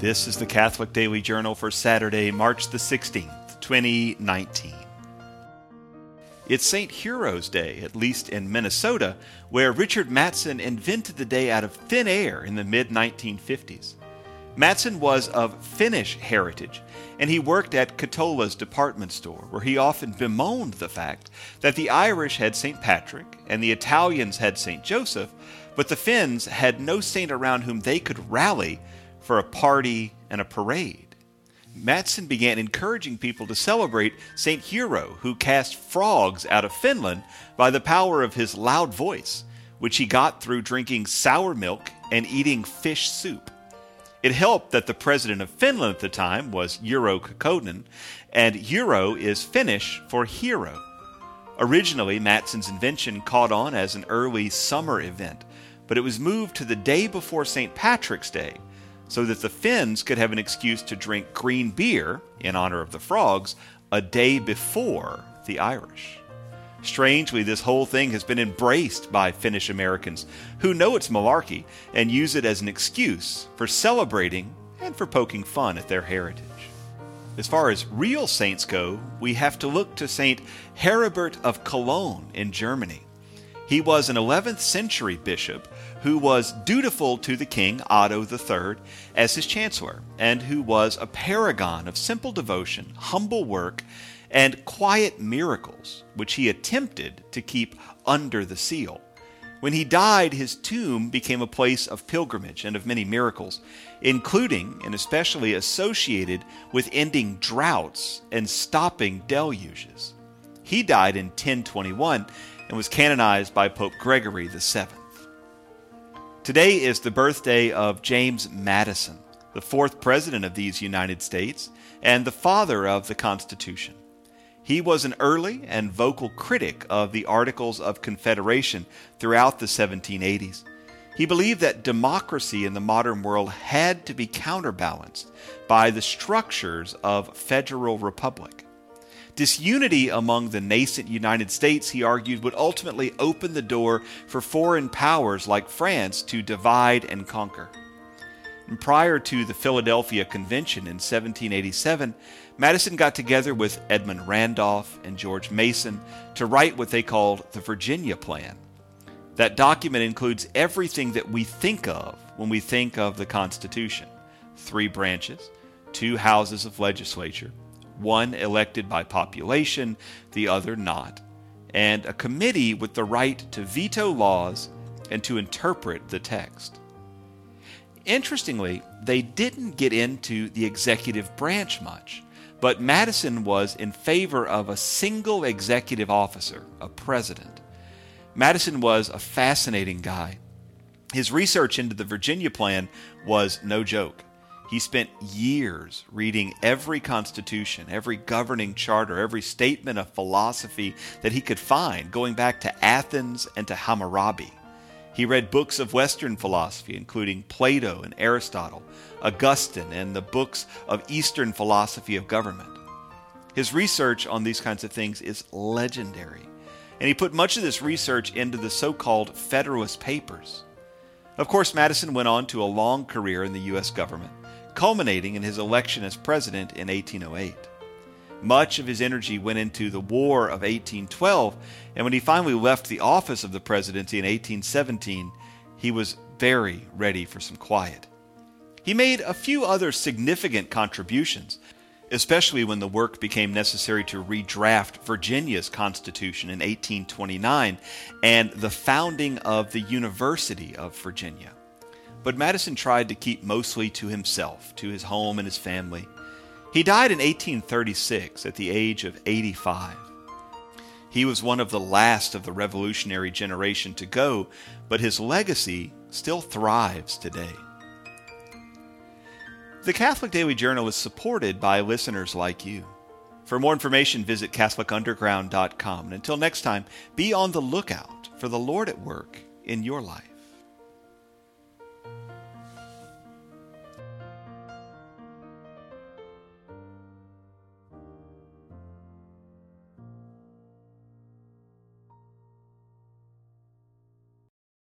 This is the Catholic Daily Journal for Saturday, March the 16th, 2019. It's St. Urho's Day, at least in Minnesota, where Richard Mattson invented the day out of thin air in the mid 1950s. Mattson was of Finnish heritage, and he worked at Ketola's department store, where he often bemoaned the fact that the Irish had St. Patrick and the Italians had St. Joseph, but the Finns had no saint around whom they could rally for a party and a parade. Mattson began encouraging people to celebrate St. Urho, who cast frogs out of Finland by the power of his loud voice, which he got through drinking sour milk and eating fish soup. It helped that the president of Finland at the time was Urho Kekkonen, and Urho is Finnish for hero. Originally, Mattson's invention caught on as an early summer event, but it was moved to the day before St. Patrick's Day so that the Finns could have an excuse to drink green beer in honor of the frogs a day before the Irish. Strangely, this whole thing has been embraced by Finnish Americans who know it's malarkey and use it as an excuse for celebrating and for poking fun at their heritage. As far as real saints go, we have to look to Saint Heribert of Cologne in Germany. He was an 11th century bishop who was dutiful to the king, Otto III, as his chancellor, and who was a paragon of simple devotion, humble work, and quiet miracles, which he attempted to keep under the seal. When he died, his tomb became a place of pilgrimage and of many miracles, including and especially associated with ending droughts and stopping deluges. He died in 1021 and was canonized by Pope Gregory VII. Today is the birthday of James Madison, the fourth president of these United States and the father of the Constitution. He was an early and vocal critic of the Articles of Confederation throughout the 1780s. He believed that democracy in the modern world had to be counterbalanced by the structures of federal republic. Disunity among the nascent United States, he argued, would ultimately open the door for foreign powers like France to divide and conquer. And prior to the Philadelphia Convention in 1787, Madison got together with Edmund Randolph and George Mason to write what they called the Virginia Plan. That document includes everything that we think of when we think of the Constitution three branches, two houses of legislature, one elected by population, the other not, and a committee with the right to veto laws and to interpret the text. Interestingly, they didn't get into the executive branch much, but Madison was in favor of a single executive officer, a president. Madison was a fascinating guy. His research into the Virginia plan was no joke. He spent years reading every constitution, every governing charter, every statement of philosophy that he could find, going back to Athens and to Hammurabi. He read books of Western philosophy, including Plato and Aristotle, Augustine, and the books of Eastern philosophy of government. His research on these kinds of things is legendary, and he put much of this research into the so called Federalist Papers. Of course, Madison went on to a long career in the U.S. government culminating in his election as president in 1808. Much of his energy went into the War of 1812, and when he finally left the office of the presidency in 1817, he was very ready for some quiet. He made a few other significant contributions, especially when the work became necessary to redraft Virginia's Constitution in 1829 and the founding of the University of Virginia. But Madison tried to keep mostly to himself, to his home and his family. He died in 1836 at the age of 85. He was one of the last of the revolutionary generation to go, but his legacy still thrives today. The Catholic Daily Journal is supported by listeners like you. For more information, visit CatholicUnderground.com. And until next time, be on the lookout for the Lord at work in your life.